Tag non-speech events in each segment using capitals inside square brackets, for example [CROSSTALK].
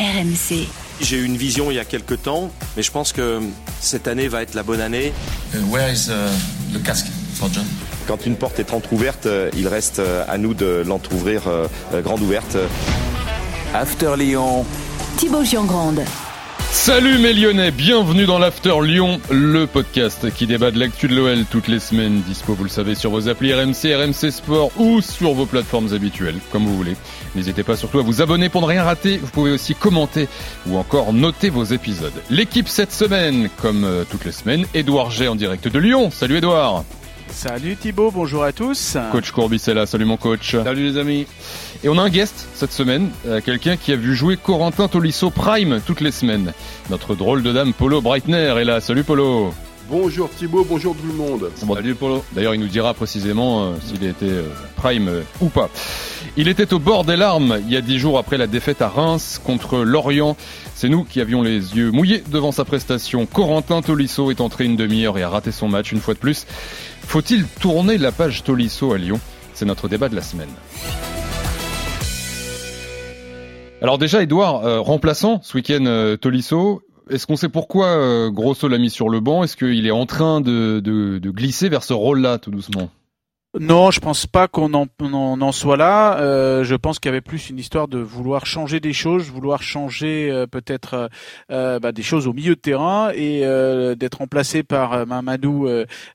RMC. J'ai eu une vision il y a quelques temps, mais je pense que cette année va être la bonne année. Uh, where is uh, the casque for John? Quand une porte est entrouverte, euh, il reste euh, à nous de l'entrouvrir euh, euh, grande ouverte. After Lyon, Thibaut Giangrande. Salut mes Lyonnais, bienvenue dans l'After Lyon, le podcast qui débat de l'actu de l'OL toutes les semaines. Dispo, vous le savez, sur vos applis RMC, RMC Sport ou sur vos plateformes habituelles, comme vous voulez. N'hésitez pas surtout à vous abonner pour ne rien rater. Vous pouvez aussi commenter ou encore noter vos épisodes. L'équipe cette semaine, comme euh, toutes les semaines, Édouard G en direct de Lyon. Salut Édouard. Salut Thibaut, bonjour à tous. Coach Courbis est là, salut mon coach. Salut les amis. Et on a un guest cette semaine, euh, quelqu'un qui a vu jouer Corentin Tolisso Prime toutes les semaines. Notre drôle de dame Polo Breitner est là. Salut Polo. Bonjour Thibaut, bonjour tout le monde. Salut Polo. D'ailleurs, il nous dira précisément euh, s'il était euh, prime euh, ou pas. Il était au bord des larmes il y a dix jours après la défaite à Reims contre Lorient. C'est nous qui avions les yeux mouillés devant sa prestation. Corentin Tolisso est entré une demi-heure et a raté son match une fois de plus. Faut-il tourner la page Tolisso à Lyon? C'est notre débat de la semaine. Alors déjà, Edouard, remplaçant ce week-end Tolisso, est-ce qu'on sait pourquoi euh, Grosso l'a mis sur le banc? Est-ce qu'il est en train de, de, de glisser vers ce rôle-là tout doucement? Non, je pense pas qu'on en, on en soit là. Euh, je pense qu'il y avait plus une histoire de vouloir changer des choses, vouloir changer euh, peut-être euh, euh, bah, des choses au milieu de terrain et euh, d'être remplacé par Mamadou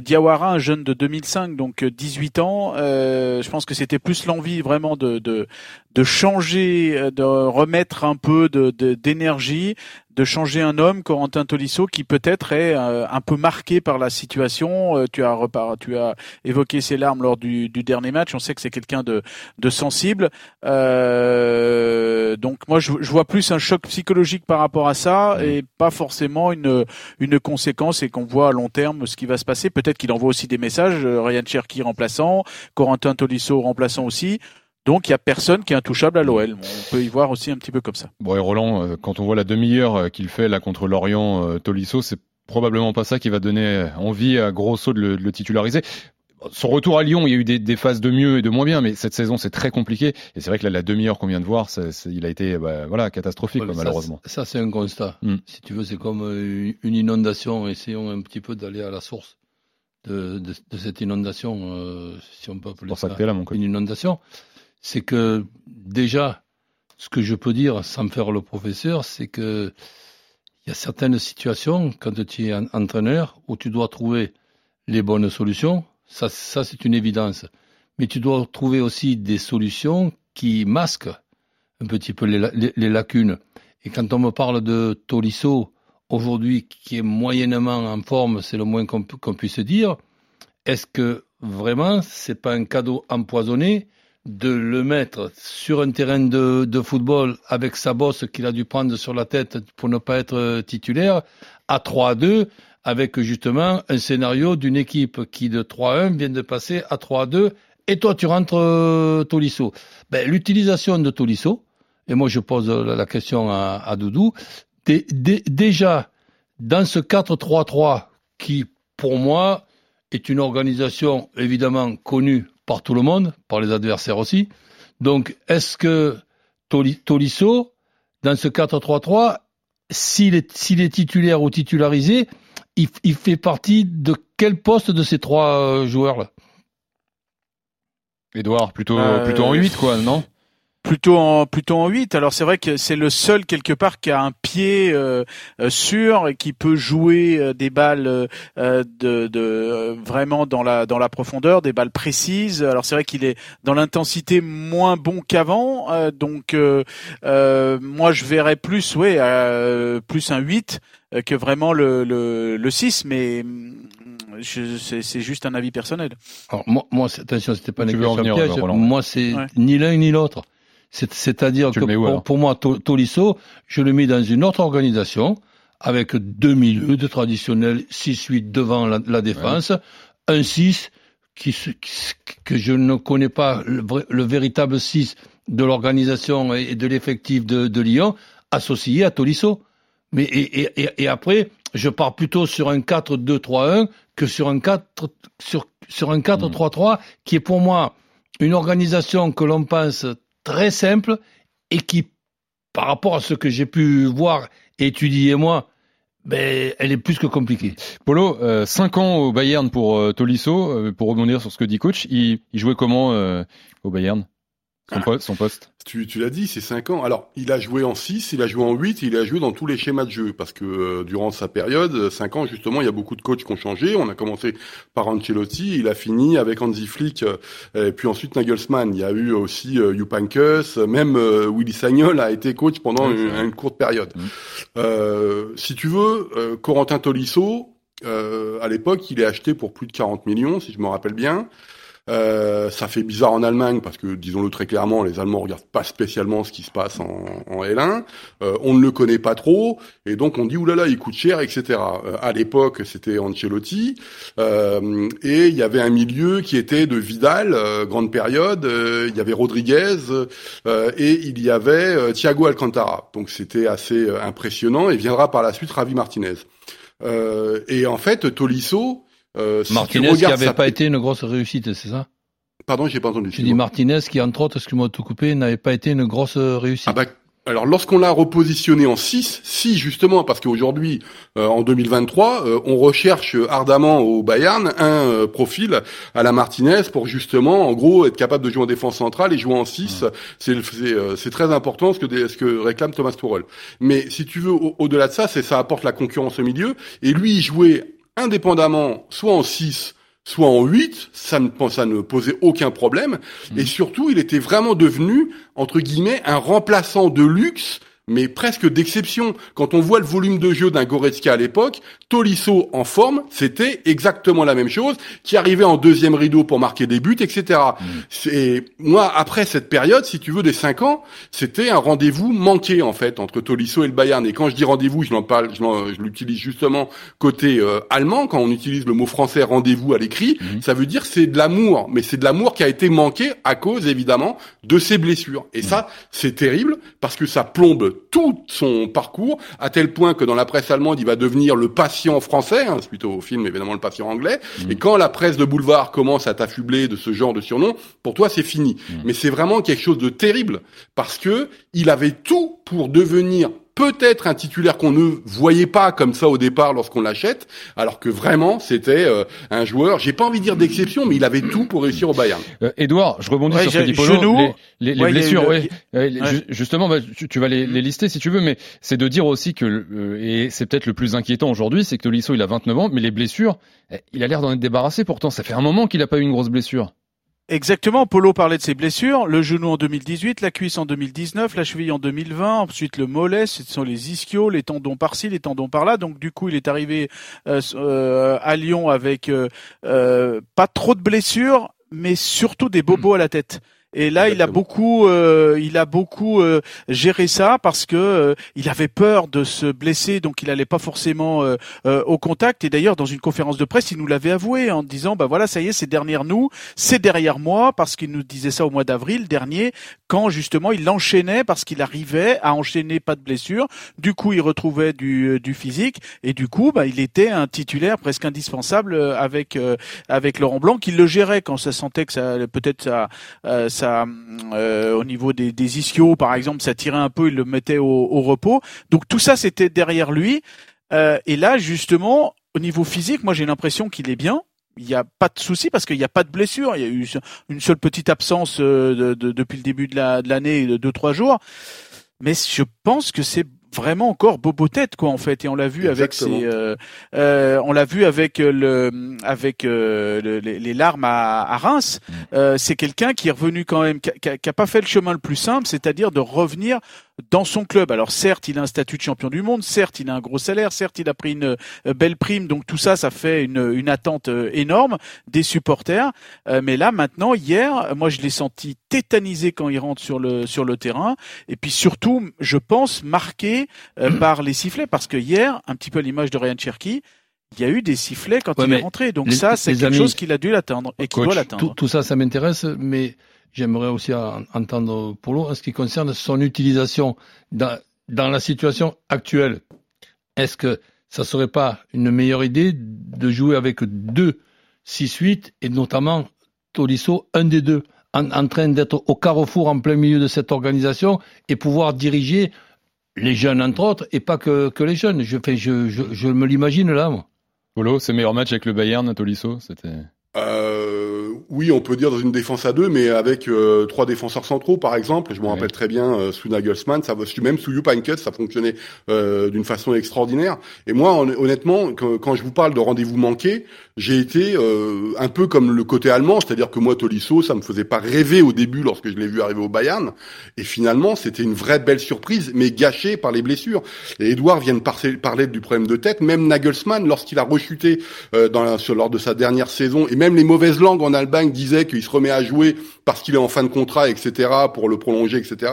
Diawara, un jeune de 2005, donc euh, 18 ans. Je pense que c'était plus l'envie vraiment de, de de changer, de remettre un peu de- d'énergie, de changer un homme, Corentin Tolisso, qui peut-être est euh, un peu marqué par la situation. Euh, tu as tu as évoqué ses larmes lors du, du dernier match. On sait que c'est quelqu'un de, de sensible. Euh, donc moi, je, je vois plus un choc psychologique par rapport à ça et pas forcément une, une conséquence et qu'on voit à long terme ce qui va se passer. Peut-être qu'il envoie aussi des messages. euh, Ryan Cherky remplaçant, Corentin Tolisso remplaçant aussi. Donc il y a personne qui est intouchable à l'OL. On peut y voir aussi un petit peu comme ça. Bon, et Roland, euh, quand on voit la demi-heure euh, qu'il fait là contre Lorient euh, Tolisso, c'est probablement pas ça qui va donner envie à Grosso de le, de le titulariser. Son retour à Lyon, il y a eu des, des phases de mieux et de moins bien, mais cette saison c'est très compliqué. Et c'est vrai que là, la demi-heure qu'on vient de voir, il a été bah, voilà catastrophique Ouais, quoi, mais ça, malheureusement. Ça, c'est un constat. Mm. Si tu veux, c'est comme une inondation. Essayons un petit peu d'aller à la source de, de, de cette inondation, euh, si on peut appeler pour ça ça là, mon une inondation. C'est que déjà, ce que je peux dire sans faire le professeur, c'est que il y a certaines situations quand tu es entraîneur où tu dois trouver les bonnes solutions. Ça, c'est une évidence. Mais tu dois trouver aussi des solutions qui masquent un petit peu les, la- les- les lacunes. Et quand on me parle de Tolisso aujourd'hui, qui est moyennement en forme, c'est le moins qu'on puisse dire, est-ce que vraiment c'est pas un cadeau empoisonné de le mettre sur un terrain de, football avec sa bosse qu'il a dû prendre sur la tête pour ne pas être titulaire à 3-2 avec justement un scénario d'une équipe qui de 3-1 vient de passer à 3-2 et toi tu rentres euh, Tolisso. Ben, l'utilisation de Tolisso, et moi je pose la, question à, Doudou, dé- dé- déjà dans ce 4-3-3 qui pour moi est une organisation évidemment connue par tout le monde, par les adversaires aussi. Donc, est-ce que Toli- Tolisso, dans ce 4-3-3, s'il est, s'il est titulaire ou titularisé, il, il fait partie de quel poste de ces trois euh, joueurs-là? Edouard, plutôt Euh, plutôt en 8 quoi, non? Plutôt en plutôt en 8. Alors c'est vrai que c'est le seul quelque part qui a un pied euh, euh, sûr et qui peut jouer euh, des balles euh, de, de euh, vraiment dans la dans la profondeur, des balles précises. Alors c'est vrai qu'il est dans l'intensité moins bon qu'avant. euh, donc euh, euh, moi je verrais plus ouais euh, plus un 8 euh, que vraiment le le, le 6 mais je- c'est c'est juste un avis personnel. Alors, moi, moi attention, c'était pas une question venir, piège. Moi, c'est Ouais. ni l'un ni l'autre. C'est- C'est-à-dire que mets pour, pour moi, To- Tolisso, je le mets dans une autre organisation avec deux milieux de traditionnels 6-8 devant la, la défense, un 6 qui, qui- que je ne connais pas le, le véritable 6 de l'organisation et de l'effectif de, de Lyon associé à Tolisso. Mais et, et, et- et après, je pars plutôt sur un 4-2-3-1 que sur un 4 sur, sur un 4-3-3 qui est pour moi une organisation que l'on pense très simple et qui par rapport à ce que j'ai pu voir et étudier moi, ben, elle est plus que compliquée. Polo, 5 ans au Bayern pour Tolisso, pour rebondir sur ce que dit coach, il, il jouait comment au Bayern? Son, poste? Tu, tu l'as dit, c'est 5 ans. Alors, il a joué en 6, il a joué en 8, il a joué dans tous les schémas de jeu. Parce que euh, durant sa période, 5 ans, justement, il y a beaucoup de coachs qui ont changé. On a commencé par Ancelotti, il a fini avec Hansi Flick, euh, et puis ensuite Nagelsmann. Il y a eu aussi euh, même euh, Willy Sagnol a été coach pendant une, courte période. Mmh. si tu veux, Corentin Tolisso, à l'époque, il est acheté pour plus de 40 millions, si je me rappelle bien. Euh, ça fait bizarre en Allemagne parce que, disons-le très clairement, les Allemands regardent pas spécialement ce qui se passe en, en L1. Euh, on ne le connaît pas trop et donc on dit oulala, il coûte cher, etc. Euh, à l'époque, c'était Ancelotti euh, et il y avait un milieu qui était de Vidal, euh, grande période. il y avait Rodriguez et il y avait Thiago Alcantara. Donc c'était assez impressionnant et viendra par la suite Ravi Martinez. et en fait, Tolisso euh, Martinez qui n'avait pas été une grosse réussite, c'est ça? Pardon, j'ai pas entendu. Je dis Martinez qui, entre autres, excuse-moi de tout couper, n'avait pas été une grosse réussite. Ah bah, alors lorsqu'on l'a repositionné en 6, si justement, parce qu'aujourd'hui, euh, en 2023, euh, on recherche ardemment au Bayern un euh, profil à la Martinez pour justement, en gros, être capable de jouer en défense centrale et jouer en 6. C'est très important ce que, ce que réclame Thomas Tuchel. Mais si tu veux, au-delà de ça, c'est ça apporte la concurrence au milieu. Et lui, il jouait indépendamment, soit en 6, soit en 8, ça ne, ça ne posait aucun problème. Mmh. Et surtout, il était vraiment devenu, entre guillemets, un remplaçant de luxe mais presque d'exception. Quand on voit le volume de jeu d'un Goretzka à l'époque, Tolisso en forme, c'était exactement la même chose, qui arrivait en deuxième rideau pour marquer des buts, etc. C'est moi après cette période, si tu veux, des cinq ans, c'était un rendez-vous manqué en fait entre Tolisso et le Bayern. Et quand je dis rendez-vous, je l'en parle, je l'utilise justement côté euh, allemand. Quand on utilise le mot français rendez-vous à l'écrit, mhm. ça veut dire c'est de l'amour, mais c'est de l'amour qui a été manqué à cause évidemment de ses blessures. Et ça, c'est terrible parce que ça plombe tout son parcours, à tel point que dans la presse allemande, il va devenir le patient français, hein, suite au film évidemment le patient anglais. Mm. Et quand la presse de boulevard commence à t'affubler de ce genre de surnom, pour toi c'est fini. Mm. Mais c'est vraiment quelque chose de terrible parce que il avait tout pour devenir peut-être un titulaire qu'on ne voyait pas comme ça au départ lorsqu'on l'achète, alors que vraiment c'était euh, un joueur, j'ai pas envie de dire d'exception, mais il avait tout pour réussir au Bayern. Euh, Edouard, je rebondis sur ce que dit Polo. Les, les, blessures, ouais, justement, bah, tu, vas les, lister si tu veux, mais c'est de dire aussi que, euh, et c'est peut-être le plus inquiétant aujourd'hui, c'est que Tolisso il a 29 ans, mais les blessures, eh, il a l'air d'en être débarrassé pourtant. Ça fait un moment qu'il a pas eu une grosse blessure. Exactement, Polo parlait de ses blessures, le genou en 2018, la cuisse en 2019, la cheville en 2020, ensuite le mollet, ce sont les ischios, les tendons par-ci, les tendons par-là. Donc du coup, il est arrivé euh, euh, à Lyon avec euh, pas trop de blessures, mais surtout des bobos à la tête. Et là, il a beaucoup, euh, il a beaucoup euh, géré ça parce que euh, il avait peur de se blesser, donc il allait pas forcément au contact. Et d'ailleurs, dans une conférence de presse, il nous l'avait avoué en disant, bah voilà, ça y est, c'est derrière nous, c'est derrière moi, parce qu'il nous disait ça au mois d'avril dernier, quand justement il enchaînait parce qu'il arrivait à enchaîner pas de blessure. Du coup, il retrouvait du, du physique et du coup, bah, il était un titulaire presque indispensable avec avec Laurent Blanc, qui le gérait quand ça sentait que ça peut-être ça, ça euh, au niveau des, des, ischios, par exemple, ça tirait un peu, il le mettait au, repos. Donc tout ça, c'était derrière lui. Euh, et là, justement, au niveau physique, moi, j'ai l'impression qu'il est bien. Il n'y a pas de souci parce qu'il n'y a pas de blessure. Il y a eu une seule petite absence euh, depuis le début de l'année, de deux trois jours. Mais je pense que c'est vraiment encore bobo tête quoi en fait et on l'a vu avec ses, euh, euh, on l'a vu avec le avec euh, les, larmes à, à Reims mm. c'est quelqu'un qui est revenu quand même qui a, pas fait le chemin le plus simple c'est-à-dire de revenir dans son club. Alors certes, il a un statut de champion du monde, certes, il a un gros salaire, certes, il a pris une euh, belle prime, donc tout ça, ça fait une, une attente euh, énorme des supporters. Euh, mais là, maintenant, hier, moi, je l'ai senti tétanisé quand il rentre sur le sur le terrain, et puis surtout, je pense marqué [CLEARS THROAT] par les sifflets, parce que hier, un petit peu l'image de Ryan Cherky, il y a eu des sifflets quand il est rentré. Donc ça, c'est quelque chose qu'il a dû l'atteindre et qu'il doit l'atteindre. Tout, tout, ça, ça m'intéresse, mais J'aimerais aussi entendre Polo en ce qui concerne son utilisation dans, dans la situation actuelle. Est-ce que ça serait pas une meilleure idée de jouer avec deux 6-8 et notamment Tolisso, un des deux, en, en train d'être au carrefour en plein milieu de cette organisation et pouvoir diriger les jeunes entre autres, et pas que, les jeunes. Je, je, je, me l'imagine là, moi. Polo, c'est meilleur match avec le Bayern, Tolisso, c'était. Euh, oui, on peut dire dans une défense à deux, mais avec euh, trois défenseurs centraux, par exemple. Je me rappelle très bien euh, sous Nagelsmann, ça, même sous Jupankut, ça fonctionnait euh, d'une façon extraordinaire. Et moi, honnêtement, quand, je vous parle de rendez-vous manqué, j'ai été euh, un peu comme le côté allemand, c'est-à-dire que moi, Tolisso, ça me faisait pas rêver au début lorsque je l'ai vu arriver au Bayern. Et finalement, c'était une vraie belle surprise, mais gâchée par les blessures. Et Edouard vient de parler du problème de tête. Même Nagelsmann, lorsqu'il a rechuté dans la, lors de sa dernière saison, et même les mauvaises langues en Allemagne disaient qu'il se remet à jouer parce qu'il est en fin de contrat, etc., pour le prolonger, etc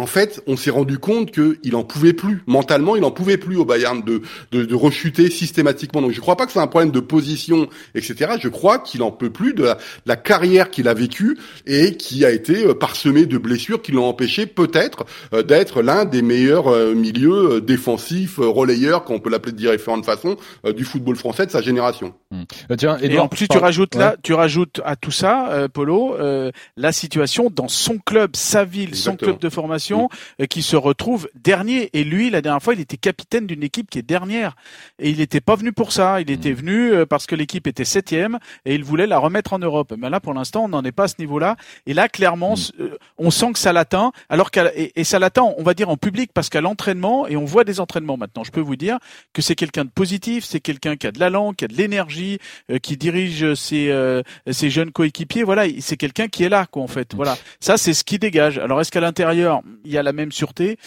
en fait, on s'est rendu compte qu'il en pouvait plus. Mentalement, il en pouvait plus au Bayern de, de, de rechuter systématiquement. Donc je ne crois pas que c'est un problème de position, etc. Je crois qu'il en peut plus de la, carrière qu'il a vécue et qui a été euh, parsemée de blessures qui l'ont empêché peut-être euh, d'être l'un des meilleurs euh, milieux défensifs, relayeurs, qu'on peut l'appeler de différentes façons, du football français de sa génération. Hmm. Tiens, et en plus, tu rajoutes là, tu rajoutes à tout ça, Polo, la situation dans son club, sa ville, son club de formation euh, qui se retrouve dernier. Et lui, la dernière fois, il était capitaine d'une équipe qui est dernière. Et il n'était pas venu pour ça. Il était mm. venu euh, parce que l'équipe était septième et il voulait la remettre en Europe. Mais là, pour l'instant, on n'en est pas à ce niveau-là. Et là, clairement, mm. euh, on sent que ça l'atteint. Alors qu'à, et, ça l'atteint, on va dire en public, parce qu'à l'entraînement, et on voit des entraînements maintenant, je peux vous dire que c'est quelqu'un de positif, c'est quelqu'un qui a de la langue, qui a de l'énergie, qui dirige ses, ses jeunes coéquipiers. Voilà, c'est quelqu'un qui est là, quoi, en fait. Voilà. Ça, c'est ce qui dégage. Alors, est-ce qu'à l'intérieur, il y a la même sûreté.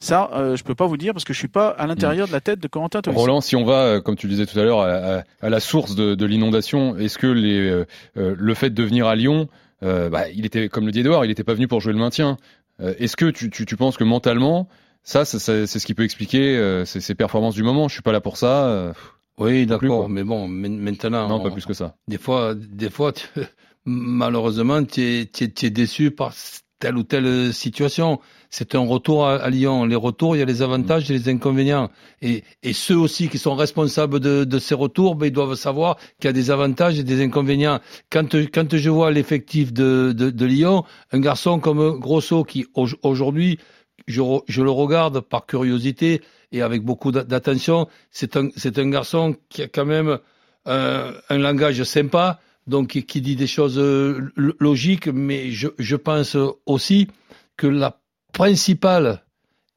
Ça, euh, je peux pas vous dire parce que je suis pas à l'intérieur de la tête de Corentin Tolisso. Roland, si on va, euh, comme tu le disais tout à l'heure, à, la source de, l'inondation, est-ce que les, euh, le fait de venir à Lyon, bah, il était, comme le dit Edouard, il n'était pas venu pour jouer le maintien. est-ce que tu, tu, penses que mentalement, ça, c'est ce qui peut expliquer ces, performances du moment Je suis pas là pour ça. oui, d'accord, mais bon, maintenant. Non, pas plus que ça. Des fois, des fois, [LAUGHS] malheureusement, tu es, es, déçu par telle ou telle situation. C'est un retour à, Lyon. Les retours, il y a les avantages et les inconvénients. Et, ceux aussi qui sont responsables de, ces retours, ben, ils doivent savoir qu'il y a des avantages et des inconvénients. Quand, je vois l'effectif de, Lyon, un garçon comme Grosso qui aujourd'hui, je, le regarde par curiosité et avec beaucoup d'attention, c'est un, garçon qui a quand même un, un langage sympa, donc qui dit des choses euh, logiques, mais je, je pense aussi que la principale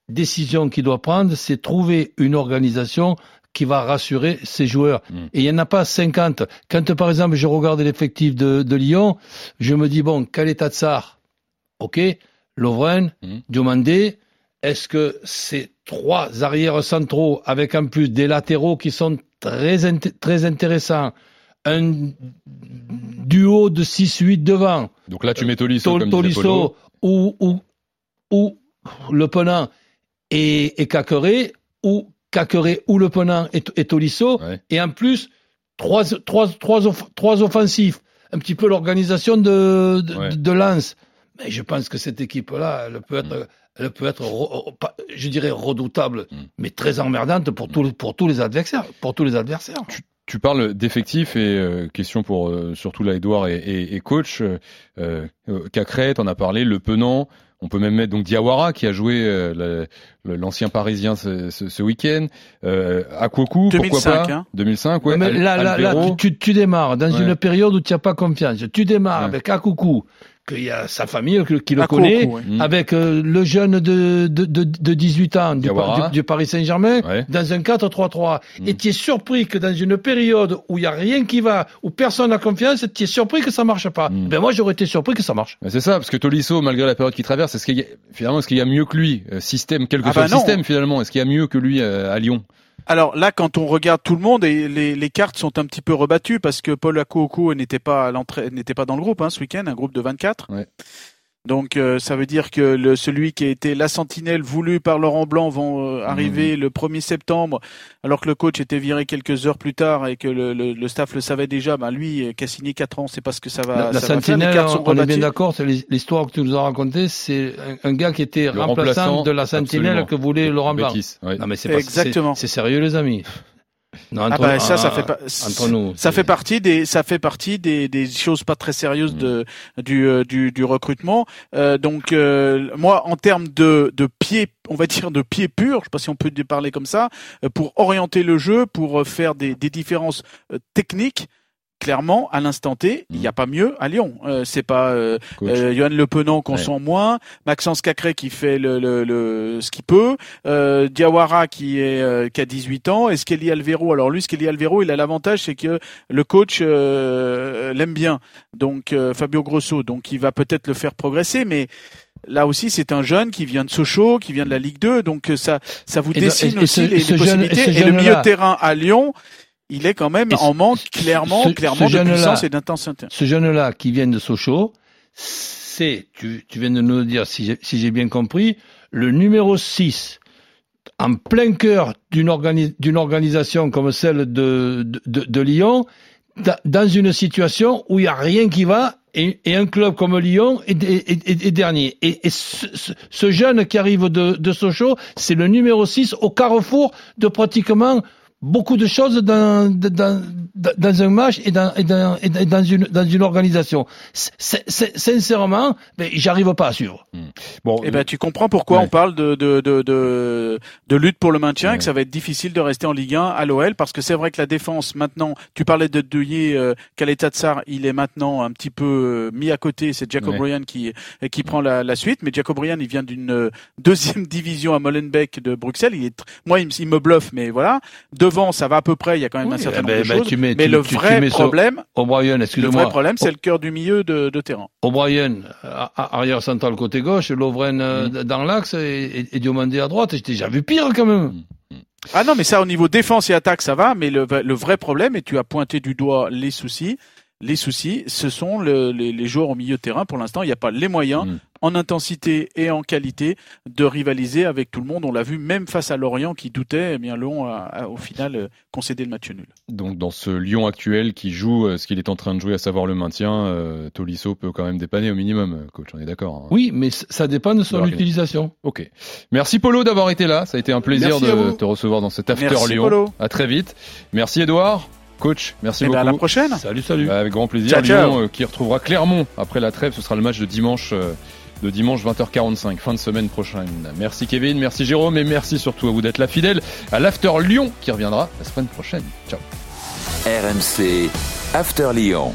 décision qu'il doit prendre, c'est trouver une organisation qui va rassurer ses joueurs. Mm. Et il n'y en a pas 50. Quand, par exemple, je regarde l'effectif de, de, Lyon, je me dis, bon, Kaletatsar, ok, Lovren, mm. Diomandé, est-ce que ces trois arrières centraux, avec en plus des latéraux qui sont très, très intéressants, un duo de 6-8 devant. Donc là, tu mets Tolisso, Tolisso ou, ou, ou Le Penant et, et Caqueret, ou Caqueret ou Le Penant et, et Tolisso, et en plus, trois, trois, trois, trois offensifs. Un petit peu l'organisation de, de, de, Lens. Mais je pense que cette équipe-là, elle peut être, mm. elle peut être, je dirais, redoutable, mm. mais très emmerdante pour, tous, pour tous les adversaires. Pour tous les adversaires. Tu parles d'effectifs et euh, question pour euh, surtout là Edouard et, et, et coach. Euh, euh Cacré, t'en as parlé, Le Penant. On peut même mettre donc Diawara qui a joué l'ancien Parisien ce, ce, ce week-end. Euh, Akwoku, pourquoi pas? Hein. 2005, ouais. Mais là, là, là, tu, tu, démarres dans une période où tu n'as pas confiance. Tu démarres avec Akoukou qu'il y a sa famille qui le connaît, avec euh, le jeune de, de, de, de 18 ans du, du, Paris Saint-Germain, dans un 4-3-3. Mm. Et tu es surpris que dans une période où il y a rien qui va, où personne n'a confiance, tu es surpris que ça marche pas. Mm. Ben moi, j'aurais été surpris que ça marche. c'est ça, parce que Tolisso, malgré la période qu'il traverse, est-ce qu'il y a, finalement, est-ce qu'il y a mieux que lui, euh, système, quel que ah soit bah le système finalement, est-ce qu'il y a mieux que lui euh, à Lyon? Alors là, quand on regarde tout le monde, les, cartes sont un petit peu rebattues parce que Paul Akoukou n'était pas n'était pas dans le groupe hein, ce week-end, un groupe de 24. Ouais. Donc euh, ça veut dire que le, celui qui a été la sentinelle voulu par Laurent Blanc vont euh, arriver mmh. le 1er septembre, alors que le coach était viré quelques heures plus tard et que le, le, le staff le savait déjà. Ben lui, qui a signé 4 ans, c'est pas ce que ça va. La, sentinelle, on est bien d'accord. C'est l'histoire que tu nous as racontée. C'est un, gars qui était remplaçant de la sentinelle que voulait Laurent Blanc. Non mais c'est exactement. C'est sérieux les amis. Non, Ah bah ça, ça ah, fait pas, nous. ça fait partie des, ça fait partie des, des choses pas très sérieuses de du euh, du, du recrutement. Euh, donc euh, moi, en termes de de pied, on va dire de pied pur, je sais pas si on peut parler comme ça, pour orienter le jeu, pour faire des des différences techniques. Clairement, à l'instant T, il n'y a pas mieux à Lyon. Euh, c'est pas euh, euh, Johan Le Penant qu'on Ouais. sent moins, Maxence Cacré qui fait le, le, le ce qu'il peut, euh, Diawara qui est euh, qui a 18 ans, et Skelly Alvero. Alors lui, Skelly Alvero, il a l'avantage, c'est que le coach euh, l'aime bien, donc euh, Fabio Grosso, donc il va peut-être le faire progresser, mais Là aussi, c'est un jeune qui vient de Sochaux, qui vient de la Ligue 2, donc ça, ça vous Et dessine et- aussi ce- les, ce les jeune- et possibilités. Et, le milieu de terrain à Lyon, il est quand même Et en manque clairement, ce- clairement ce de puissance et d'intensité. Ce jeune-là qui vient de Sochaux, c'est, tu, tu viens de nous le dire si j'ai, si bien compris, le numéro 6 en plein cœur d'une, organi- d'une organisation comme celle de, de, de- de Lyon, da- dans une situation où il n'y a rien qui va et, et un club comme Lyon est, est- est- est dernier. Et, et ce, ce- ce jeune qui arrive de, de Sochaux, c'est le numéro 6 au carrefour de pratiquement beaucoup de choses dans, dans, dans, dans un match et dans, et dans, et dans, une, dans une organisation. C'est, c'est- sincèrement, ben, j'arrive pas à suivre. Bon, Eh ben, tu comprends pourquoi Ouais. on parle de, de, de, de, de lutte pour le maintien et que ça va être difficile de rester en Ligue 1 à l'OL parce que c'est vrai que la défense maintenant, tu parlais de Deuillet, euh, Kaletatsar, il est maintenant un petit peu euh, mis à côté, c'est Jacob Ouais. Bryan qui, qui prend la, la suite, mais Jacob Bryan il vient d'une euh, [LAUGHS] deuxième division à Molenbeek de Bruxelles, il est, tr- moi il, me- il me bluffe, mais voilà, devant ça va à peu près, il y a quand même Oui, un certain eh nombre ben, de ben, choses, tu mets- mais tu- le tu- vrai mets problème, O'Brien, le vrai problème c'est le cœur du milieu de, de terrain. O'Brien, arrière central côté gauche, Lovren euh, Mm. dans l'axe et, et, et Diomandé à droite. J'ai déjà vu pire quand même. Ah non, mais ça au niveau défense et attaque, ça va. Mais le, le vrai problème, et tu as pointé du doigt les soucis, les soucis, ce sont le- les, les joueurs au milieu de terrain. Pour l'instant, il n'y a pas les moyens, Mm. En intensité et en qualité, de rivaliser avec tout le monde. On l'a vu même face à Lorient qui doutait. Eh bien, Lyon a, a, au final euh, concédé le match nul. Donc dans ce Lyon actuel qui joue euh, ce qu'il est en train de jouer, à savoir le maintien, euh, Tolisso peut quand même dépanner au minimum, euh, coach, on est d'accord. hein. Oui, mais ça dépend de son utilisation. Ok. Merci Polo d'avoir été là. Ça a été un plaisir Merci de te recevoir dans cet After Merci, Lyon. Polo. À très vite. Merci Edouard. Coach, merci Et beaucoup. ben, à la prochaine. Salut, salut. Bah, avec grand plaisir. Ciao, ciao. Lyon euh, qui retrouvera Clermont après la trêve. Ce sera le match de dimanche, euh, de dimanche 20h45, fin de semaine prochaine. Merci Kevin, merci Jérôme et merci surtout à vous d'être là fidèle à l'After Lyon qui reviendra la semaine prochaine. Ciao. RMC After Lyon.